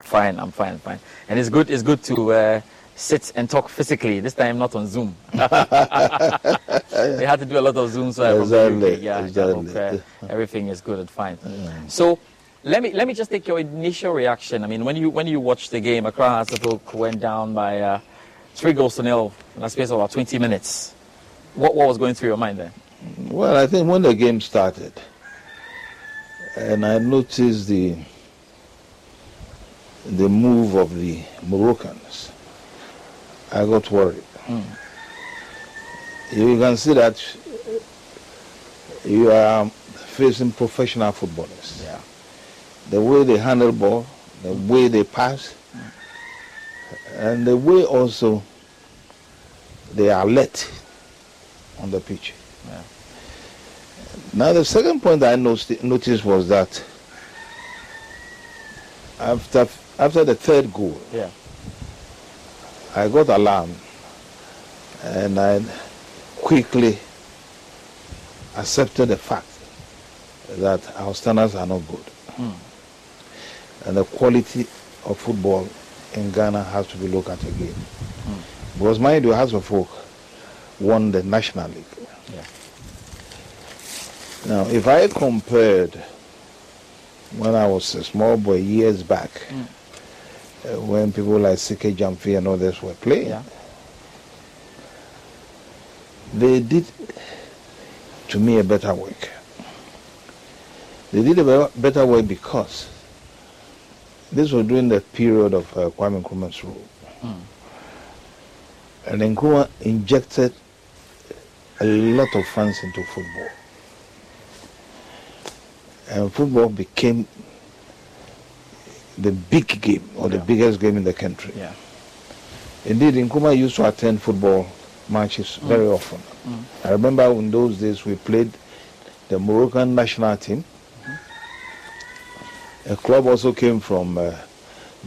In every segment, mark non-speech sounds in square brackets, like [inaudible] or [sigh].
Fine, I'm fine, fine. And it's good, it's good to uh, sit and talk physically. This time not on Zoom. [laughs] we had to do a lot of Zooms. Uh, exactly. Yeah, exactly. Hope, uh, everything is good and fine. [laughs] Mm. So let me let me just take your initial reaction. I mean, when you when you watched the game, Accra Hearts of Oak went down by uh, three goals to nil in a space of about 20 minutes. What what was going through your mind then? Well, I think when the game started, and I noticed the the move of the Moroccans, I got worried. Mm. You can see that you are facing professional footballers. Yeah. The way they handle ball, the way they pass, and the way also they are let on the pitch. Yeah. Now the second point I noticed was that after after the third goal, yeah. I got alarmed and I quickly accepted the fact that our standards are not good. Mm. And the quality of football in Ghana has to be looked at again. Mm. Because mind you, Hearts of Oak won the National League. Yeah. Now, if I compared when I was a small boy years back, mm uh, when people like CK Gyamfi and others were playing. Yeah. They did, to me, a better work. They did a better work because this was during the period of uh, Kwame Nkrumah's rule. Mm. And Nkrumah injected a lot of funds into football. And football became the big game or yeah. the biggest game in the country. Yeah. Indeed, Nkrumah used to attend football matches mm. very often. Mm. I remember in those days we played the Moroccan national team. Mm-hmm. A club also came from uh,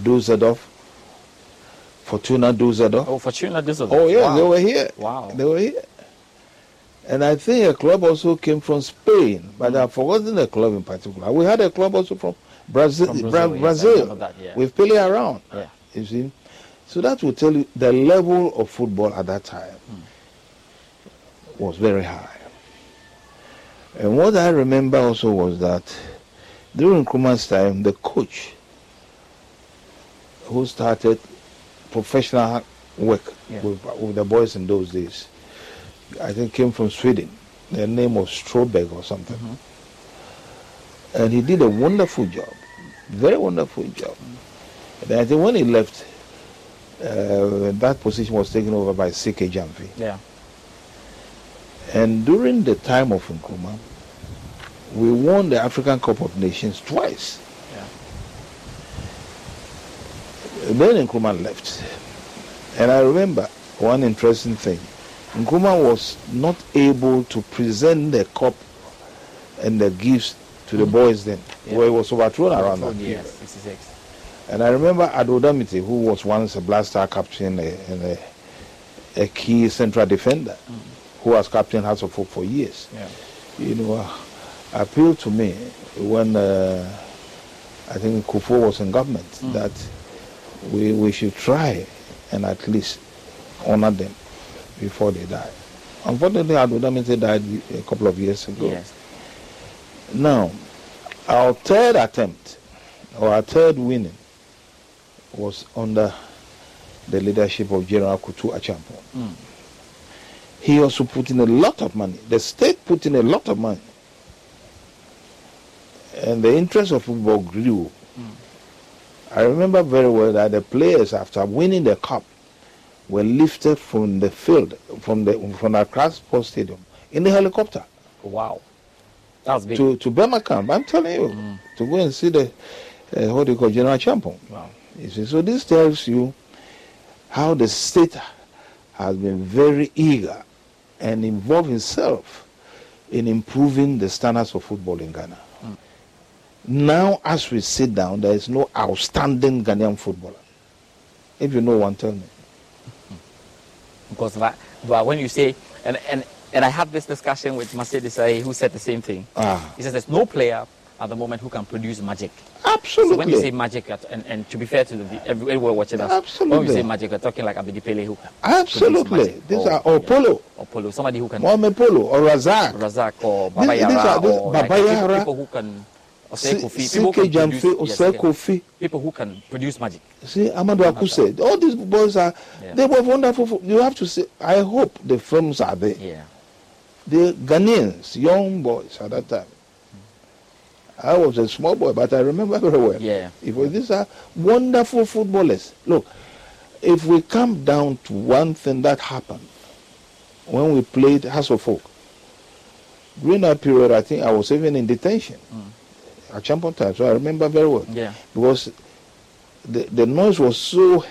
Dusseldorf, Fortuna Dusseldorf. Oh, Fortuna Dusseldorf. Oh, yeah, wow. they were here. Wow. They were here. And I think a club also came from Spain, but mm. I've forgotten the club in particular. We had a club also from Brazil, Brazil, Bra- Brazil. that, yeah. with Pele around. Yeah. You see, so that will tell you the level of football at that time mm. was very high. And what I remember also was that during Nkrumah's time, the coach who started professional work yeah. with, with the boys in those days, I think came from Sweden. The name was Stroberg or something. Mm-hmm. And he did a wonderful job very wonderful job. And I think when he left, uh, that position was taken over by CK Gyamfi. Yeah. And during the time of Nkrumah, we won the African Cup of Nations twice. Yeah. Then Nkrumah left. And I remember one interesting thing. Nkrumah was not able to present the cup and the gifts to the boys then, Yeah. where it was overthrown around that Yes, 66. And I remember Addo Odametey, who was once a Black Star captain and a, a key central defender, who was captain Hearts of Oak for years. Yeah. You know, uh, appealed to me when uh, I think Kufuor was in government that we, we should try and at least honor them before they die. Unfortunately, Addo Odametey died a couple of years ago. Yes. Now, our third attempt, or our third winning, was under the leadership of General Kutu Acheampong. Mm. He also put in a lot of money. The state put in a lot of money. And the interest of football grew. I remember very well that the players, after winning the cup, were lifted from the field, from the from Accra Sports Stadium, in the helicopter Wow. To to Burma camp. I'm telling you, to go and see the uh, what do you call General Acheampong. Wow. So this tells you how the state has been very eager and involved itself in improving the standards of football in Ghana. Mm. Now, as we sit down, there is no outstanding Ghanaian footballer. If you know one, tell me. Because that, but when you say, and, and, and I had this discussion with Mercedes Aye, who said the same thing. Ah. He says there's no player at the moment who can produce magic. Absolutely. So when you say magic, at- and, and to be fair to the, everyone watching us, when we Absolutely. say magic, we're talking like Abedi Pele who can Absolutely. These or, are or Polo, or Polo, somebody who can Mohamed Polo, or Razak. Razak or These- Baba these Yara are- these- or Baba people, Yara, people who can or say Kofi, people who can produce, yes, Kofi. people who can produce magic. See, Amadou Akuse, all these boys are, Yeah. they were wonderful. You have to say, I hope the films are there. Yeah. The Ghanaians, young boys at that time. I was a small boy, but I remember [laughs] very well. Yeah. If we- these are wonderful footballers. Look, if we come down to one thing that happened when we played Hearts of Oak, during that period, I think I was even in detention mm. at Acheampong time, so I remember very well Yeah. because the, the noise was so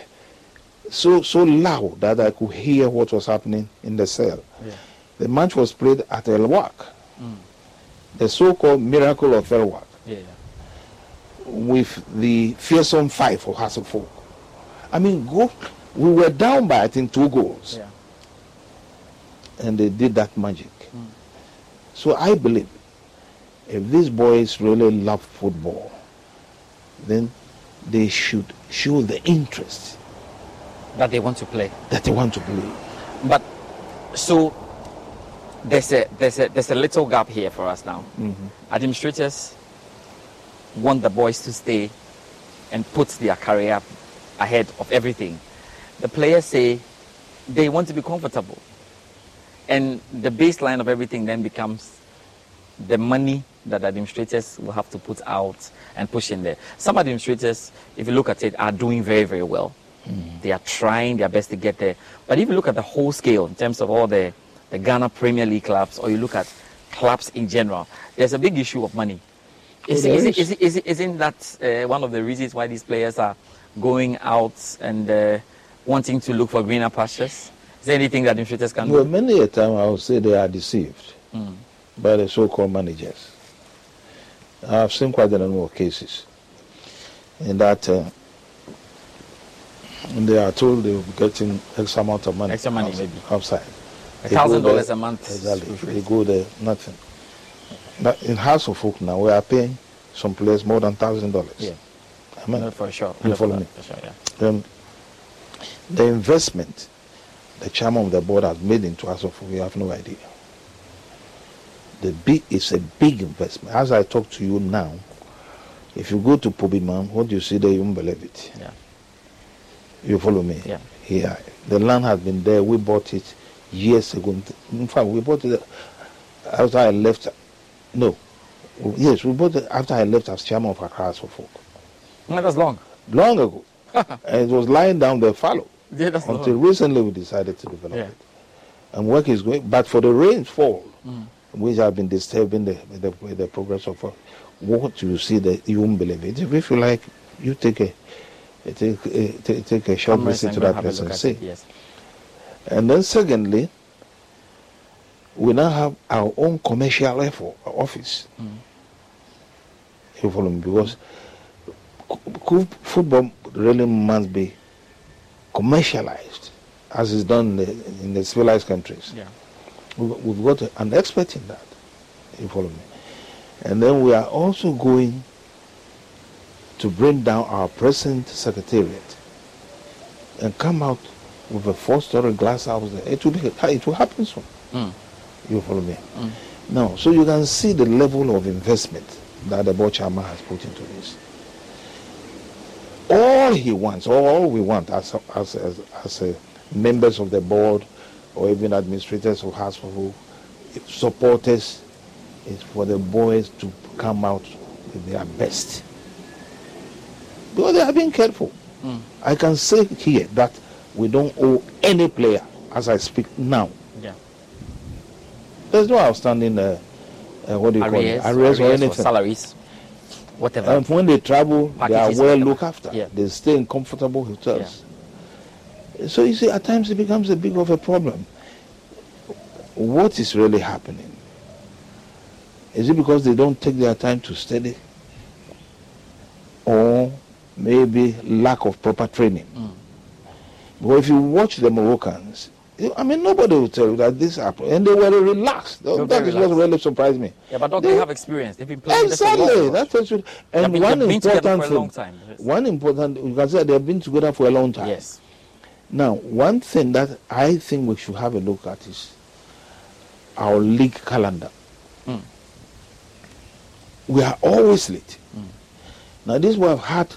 so so loud that I could hear what was happening in the cell. Yeah. The match was played at El Wak, Mm. the so-called Miracle of El Wak, Yeah. with the fearsome five for Hearts of Oak. I mean, go, we were down by I think two goals, Yeah. and they did that magic. Mm. So I believe if these boys really love football, then they should show the interest That they want to play. that they want to play. But so there's a there's a there's a little gap here for us now. Mm-hmm. Administrators want the boys to stay and put their career ahead of everything. The players say they want to be comfortable. And the baseline of everything then becomes the money that administrators will have to put out and push in there. Some administrators, if you look at it, are doing very, very well. Mm-hmm. They are trying their best to get there. But if you look at the whole scale in terms of all the, the Ghana Premier League clubs, or you look at clubs in general, there's a big issue of money. Is, is, it, is. is, is it, isn't that uh, one of the reasons why these players are going out and uh, wanting to look for greener pastures? Is there anything that administrators can Well, do? Well, many a time I would say they are deceived Mm. by the so-called managers. I've seen quite a number of cases in that uh, they are told they will be getting X amount of money, Extra money, outside. maybe. outside. A thousand dollars a month. Exactly. They go there, nothing. But in Hearts of Oak now, we are paying some players more than thousand dollars. Yeah, I mean, not for sure. You follow me? For sure, yeah. um, the investment the chairman of the board has made into Hearts of Oak, you have no idea. The big it's a big investment. As I talk to you now, if you go to Pobiman, what do you see there, you won't believe it. Yeah. You follow me? Yeah. Yeah. The land has been there. We bought it years ago. In fact, we bought it after I left. No. Yes, we bought it after I left as chairman of Accra of Folk. No, that's long. Long ago. [laughs] and it was lying down there fallow. Yeah, that's Until long. recently we decided to develop Yeah. it. And work is going, but for the rainfall, Mm. which have been disturbing the, the, the progress of work, what you see that you won't believe it. If you like, you take a, take, a, take, a short visit to that have a person, see. it, Yes. And then secondly, we now have our own commercial effort, office. Mm. You follow me? Because football really must be commercialized as is done in the, in the civilized countries. Yeah. We've, we've got an expert in that. You follow me? And then we are also going to bring down our present secretariat and come out with a four-story glass house there. It will be, it will happen soon. Mm. You follow me? Mm. Now, so you can see the level of investment that the board chairman has put into this. All he wants, all we want as as as, as a members of the board or even administrators of hospital, supporters, is for the boys to come out with their best. Because they have been careful. Mm. I can say here that we don't owe any player as I speak now. Yeah. There's no outstanding, uh, uh, what do you Arrears, call it? Arrears or arrears anything. salaries. whatever. And when they travel, they are well looked after. Yeah. They stay in comfortable hotels. Yeah. So you see, at times it becomes a big of a problem. What is really happening? Is it because they don't take their time to study? Or maybe lack of proper training? Mm. But if you watch the Moroccans, I mean, nobody will tell you that this happened. And they were relaxed. were that is what really surprised me. yeah, but they- they have experience. They've been playing this for a long Exactly. That's what you, and one they've been together important for a thing, long time. Yes. one important, you can say they've been together for a long time. Yes. Now, one thing that I think we should have a look at is our league calendar. Mm. We are always late. Mm. Now, this we have had,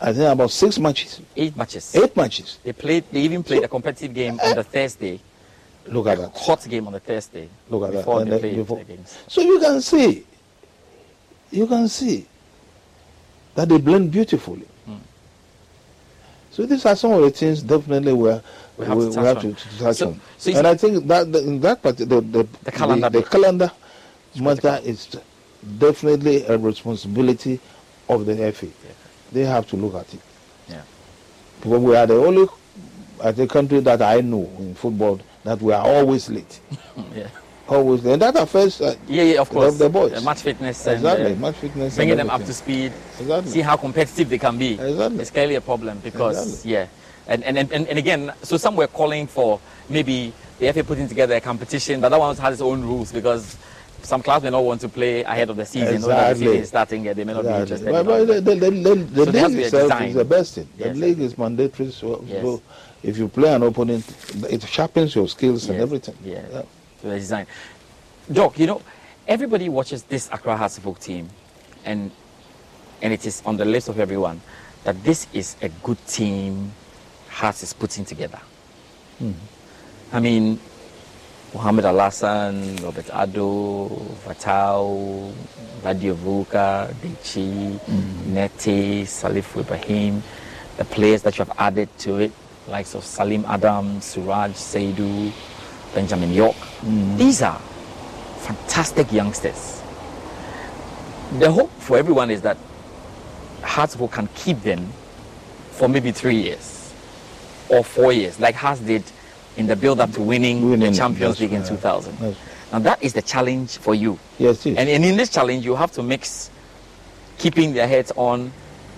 I think, about six matches, Eight matches. eight matches. They played. They even played a competitive game on the Thursday. Look at that. Hot game on the Thursday. Look at that. before And they played before- the games. So you can see, you can see that they blend beautifully. Mm. So these are some of the things definitely we, are, We we, have to we touch have on. to, to touch So- on. so and I think that the, in that part, the, the, The calendar the, bit. calendar matter is definitely a responsibility of the FA. They have to look at it. Yeah. Because we are the only, at the country that I know in football that we are always late. [laughs] Yeah. Always late. And that affects uh, Yeah, yeah, of The- course. the boys. Uh, match fitness and exactly uh, match fitness. bringing and them up to speed. Exactly. See how competitive they can be. Exactly. It's clearly a problem because Exactly. yeah, and and, and and again, so some were calling for maybe the FA putting together a competition, but that one has its own rules because some clubs may not want to play ahead of the season. Or the Exactly. season is starting, yeah, they may not be interested. But, but the, the, the, the, So there has to league itself is the best thing. Yes. The league is mandatory, so, Yes. so if you play an opponent, it sharpens your skills and everything. Yeah. Yeah. to the design. Doc, you know, everybody watches this Accra Oak team, and and it is on the list of everyone that this is a good team Hearts is putting together. Hmm. I mean, Mohamed Alassan, Robert Ado, Vatao, Raddy Ovouka, Dechi, mm. Nete, Salif Ibrahim, the players that you have added to it, likes of Salim Adam, Suraj Seidu, Benjamin York. Mm. These are fantastic youngsters. The hope for everyone is that Hartsville can keep them for maybe three years or four years, like Hearts did in the build-up to winning, Winning, the Champions League in 2000. That's- Now that is the challenge for you. Yes. And, and in this challenge, you have to mix keeping their heads on,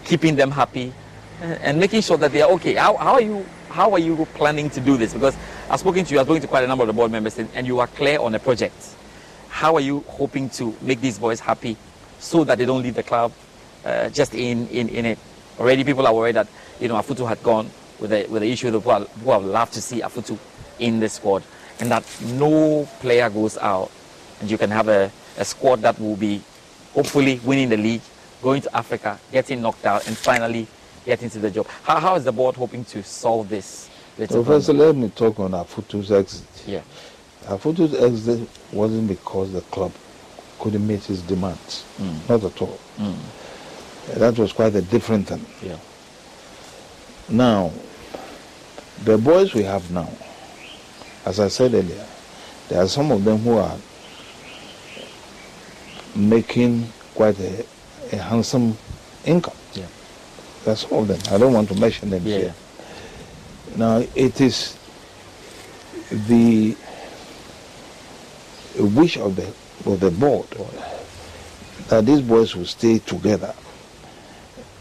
keeping them happy, and, and making sure that they are okay. How, how are you? How are you planning to do this? Because I've spoken to you, I've spoken to quite a number of the board members, and, and you are clear on a project. How are you hoping to make these boys happy, so that they don't leave the club uh, just in, in, in it? Already, people are worried that you know Afutu had gone with the with the issue of who are- who have loved to see Afutu in the squad, and that no player goes out and you can have a, a squad that will be hopefully winning the league, going to Africa, getting knocked out, and finally getting to the job. How, how is the board hoping to solve this? Professor, let me talk on Afutu's exit. Yeah. Afutu's exit wasn't because the club couldn't meet his demands. Mm. Not at all. Mm. That was quite a different thing. Yeah. Now, the boys we have now, as I said earlier, there are some of them who are making quite a, a handsome income. Yeah. Are some of them. I don't want to mention them Yeah. here. Now, it is the wish of the of the board that these boys will stay together,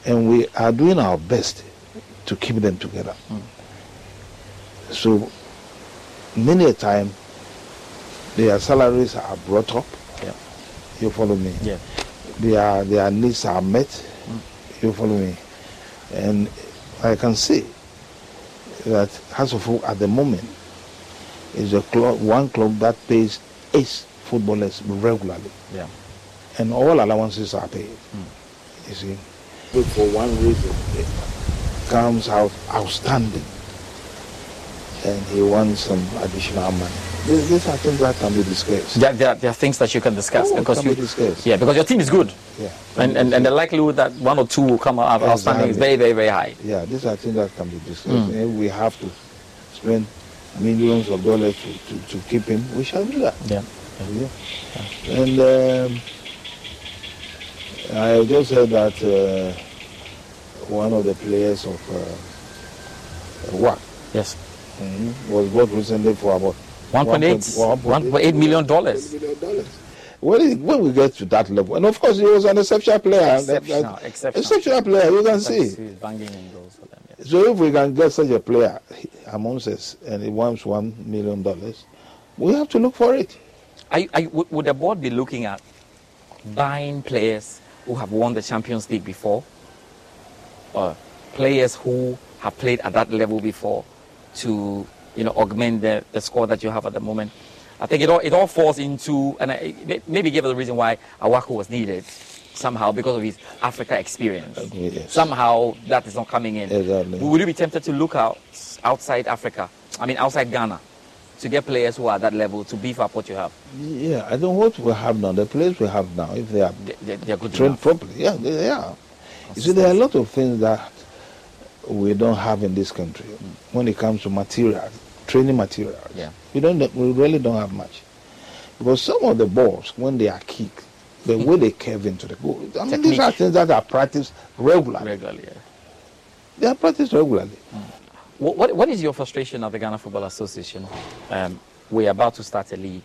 and we are doing our best to keep them together. Hmm. So many a time their salaries are brought up. Yeah. You follow me? Yeah. Their their needs are met. Mm. You follow me? And I can say that Hearts of Oak at the moment is a club, one club that pays eight footballers regularly, Yeah. and all allowances are paid. Mm. You see, but for one reason, it comes out outstanding, and he wants some additional money. These, these are things that can be discussed. There, there, there are things that you can discuss Oh, because can you, be discussed. yeah, because your team is good, Yeah, and, and, and the likelihood that one or two will come out outstanding is very, very, very high. yeah, these are things that can be discussed. Mm. We have to spend millions of dollars to, to, to keep him, we shall do that. Yeah. Yeah. And um, I just heard that uh, one of the players of uh, WAC Yes. Mhm, was bought recently for about 1.8 1.8 million dollars. million dollars. When, when we get to that level, and of course he was an exceptional player, Exceptional, That- that- exceptional. exceptional player. You can see. He's banging in goals for them. yeah. So if we can get such a player amongst us and he wants one million dollars, we have to look for it. Are you- are you- would, would the board be looking at buying players who have won the Champions League before, or players who have played at that level before, to you know augment the, the score that you have at the moment? I think it all it all falls into, and I, maybe give us the reason why Awako was needed somehow because of his Africa experience. Yes. Somehow that is not coming in. Exactly. Would you be tempted to look out outside Africa? I mean, outside Ghana, to get players who are at that level to beef up what you have? Yeah, I don't know what we have now. The players we have now, if they are They, they, they're good trained enough. properly, yeah, they, they are. You see, there are a lot of things that we don't have in this country when it comes to materials, training materials. Yeah. We don't. We really don't have much because some of the balls, when they are kicked, the way they curve into the goal. I mean, these are things that are practiced regularly. regularly. Yeah. They are practiced regularly. What, what, what is your frustration at the Ghana Football Association? Um, we're about to start a league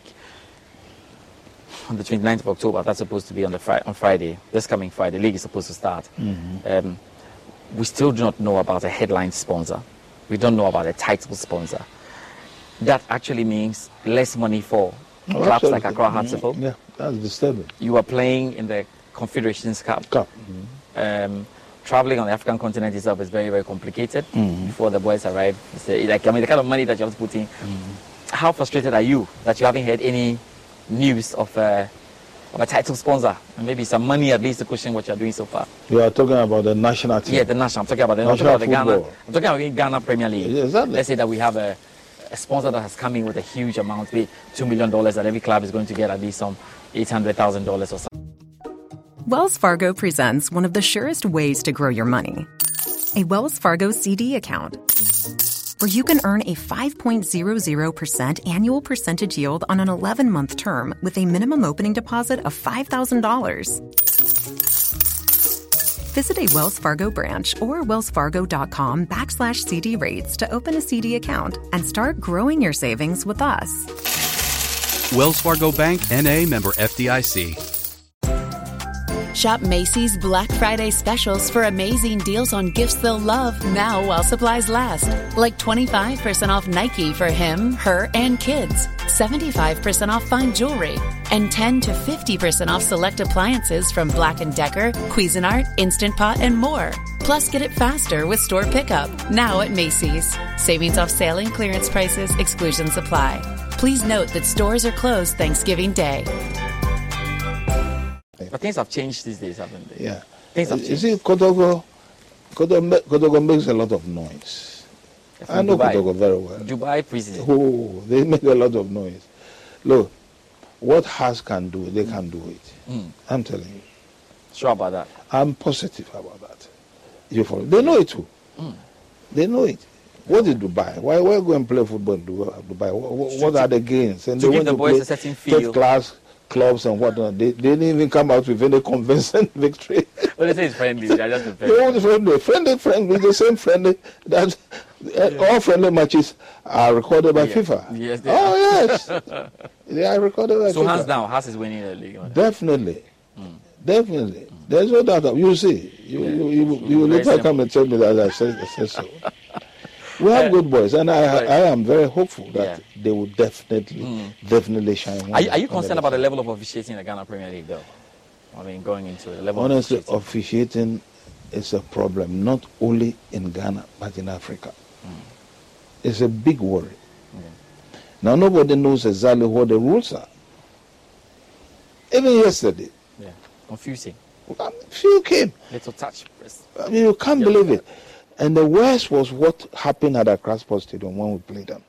on the 29th of October. That's supposed to be on the fri- on Friday. This coming Friday, the league is supposed to start. Um, we still do not know about a headline sponsor. We don't know about a title sponsor. That actually means less money for Oh, clubs like. Accra Hearts of Oak. Yeah, that's disturbing. You are playing in the Confederations Cup. Cup. um, traveling on the African continent itself is very, very complicated. Mm-hmm. Before the boys arrive, it's a, like I mean, the kind of money that you have to put in. Mm-hmm. How frustrated are you that you haven't heard any news of, uh, of a title sponsor and maybe some money at least to cushion what you're doing so far? You are talking about the national team. Yeah, the national. I'm talking about the, I'm talking National about the Ghana. I'm talking about the Ghana Premier League. Yeah, exactly. Let's say that we have a, a sponsor that has come in with a huge amount, be two million dollars, that every club is going to get at least some eight hundred thousand dollars or something. Wells Fargo presents one of the surest ways to grow your money a Wells Fargo CD account. Where you can earn a 5.00% annual percentage yield on an 11 month term with a minimum opening deposit of $5,000. Visit a Wells Fargo branch or wellsfargo.com backslash CD rates to open a CD account and start growing your savings with us. Wells Fargo Bank NA member FDIC. Shop Macy's Black Friday specials for amazing deals on gifts they'll love now while supplies last. Like 25% off Nike for him, her, and kids, 75% off fine jewelry, and 10 to 50% off select appliances from Black & Decker, Cuisinart, Instant Pot, and more. Plus, get it faster with store pickup now at Macy's. Savings off sale and clearance prices, exclusions apply. Please note that stores are closed Thanksgiving Day. But things have changed these days, haven't they? Yeah. Things have You changed. see, Kotoko, Kotoko, Kotoko makes a lot of noise. I know Dubai. Kotoko very well. Dubai prison. Oh, they make a lot of noise. Look, what Has can do, they can do it. Mm. I'm telling you. Sure about that. I'm positive about that. You follow? They know it too. Mm. They know it. What is Dubai? Why why go and play football in Dubai? What, what, are the gains? And to they give want the to boys play a certain third feel. class clubs and whatnot. They, they didn't even come out with any [laughs] convincing victory. Well, they say it's friendly. They're just want [laughs] friendly, friendly, friendly, the same friendly. That uh, all friendly matches are recorded by Yeah. FIFA. Yes, they oh yes, [laughs] they are recorded by So FIFA. hands down, Haas is winning the league. Definitely, definitely. There's no doubt. You see, you you you, you will Very later come and tell me that I said, I said so. We have uh, good boys, and I Right. I am very hopeful that Yeah. they will definitely hmm. definitely shine. Are you, are you concerned about the level of officiating in the Ghana Premier League, though? I mean, going into the level Honestly, of officiating. officiating is a problem not only in Ghana but in Africa. Hmm. It's a big worry. Now nobody knows exactly what the rules are. Even yesterday, Yeah, confusing. few came. Little touch. press. I mean, you can't Yeah. believe it. And the worst was what happened at Accra Sports Stadium when we played them.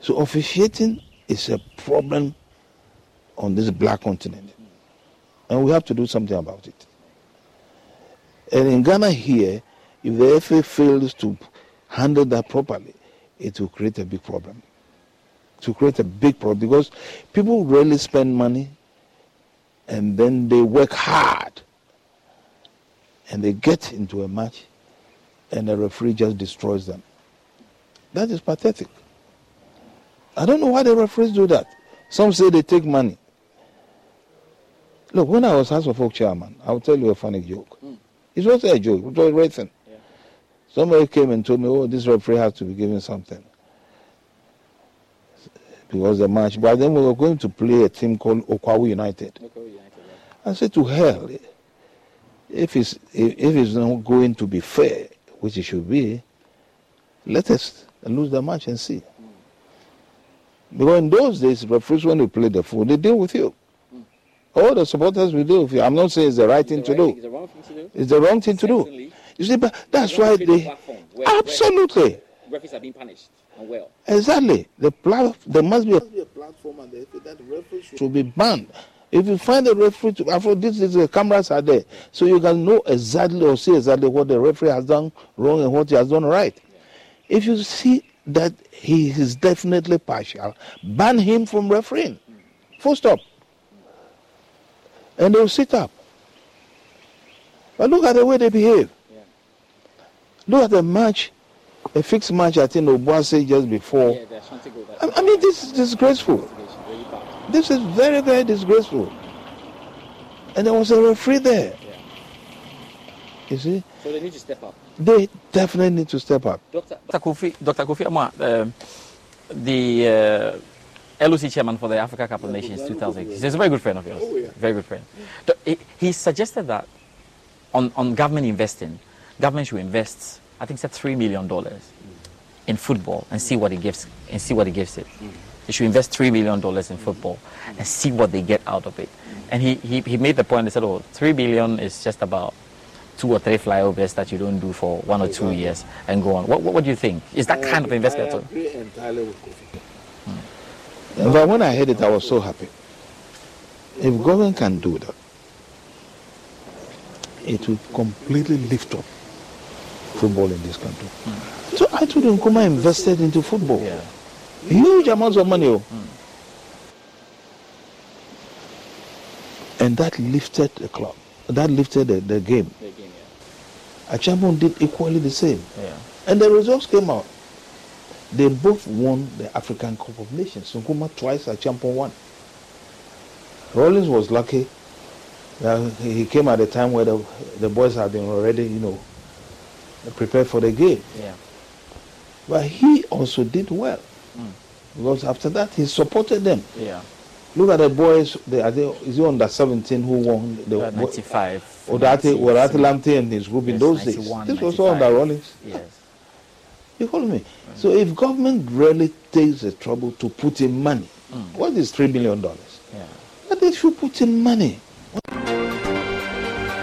So officiating is a problem on this black continent. And we have to do something about it. And in Ghana here, if the FA fails to handle that properly, it will create a big problem. To create a big problem because people really spend money and then they work hard and they get into a match and the referee just destroys them. That is pathetic. I don't know why the referees do that. Some say they take money. Look, when I was Hearts of Oak chairman, I'll tell you a funny joke. Mm. It was a joke, it was racing. Yeah. Somebody came and told me, oh, this referee has to be given something. Because the match, but then we were going to play a team called Okwahu United. United yeah. I said, to hell, if it's, if it's not going to be fair, which it should be, let us lose the match and see. Because in those days, referees, when they play the fool, they deal with you. Mm. All the supporters will deal with you. I'm not saying it's the right, thing, the to right thing, the thing to do. It's the wrong thing to do. You see, but that's why they. Where, absolutely. referees are being punished. Well. Exactly. The plat- there must be a, must be a platform and that referee should be banned. If you find the referee, to, after this, is the cameras are there, so you can know exactly or see exactly what the referee has done wrong and what he has done right. If you see that he is definitely partial, ban him from refereeing. Full stop. And they'll sit up. But look at the way they behave. Yeah. Look at the match, a fixed match I think Obuasi just before. Yeah, I, I mean, this is disgraceful. This is very, very disgraceful. And there was a referee there. Yeah. You see? So they need to step up. They definitely need to step up. Dr. Kofi, Dr. Kofi Amoah, uh, the uh, LOC chairman for the Africa Cup of Nations 2000. He's a very good friend of yours. Oh, yeah. Very good friend. He, he suggested that on, on government investing, government should invest, I think, said $3 million in football and see what it gives, and see what it gives it. They should invest $3 million in football and see what they get out of it. And he, he, he made the point, he said, oh, 3 billion is just about two or three flyovers that you don't do for one or two years and go on. What, what, what do you think? Is that I kind of investment? I agree entirely with Kofi. Hmm. But when I heard it, I was so happy. If government can do that, it will completely lift up football in this country. Hmm. So I told him, Nkrumah invested into football. Yeah. Huge amounts of money. Oh. Mm. And that lifted the club. That lifted the, the game. The game yeah. Acheampong did equally the same. Yeah. And the results came out. They both won the African Cup of Nations. Nkrumah twice, Acheampong won. Rawlings was lucky. Uh, he came at a time where the, the boys had been already, you know, prepared for the game. Yeah. But he also did well. Mm. Because after that, he supported them. Yeah. Look at the boys. The, I think is he under 17 who won the uh, 95. Or that were Atlante and his group yes, in those days. This was all under Rawlings. Yes. You follow me? Mm. So if government really takes the trouble to put in money, mm. what is three million dollars? Yeah. But they should put in money.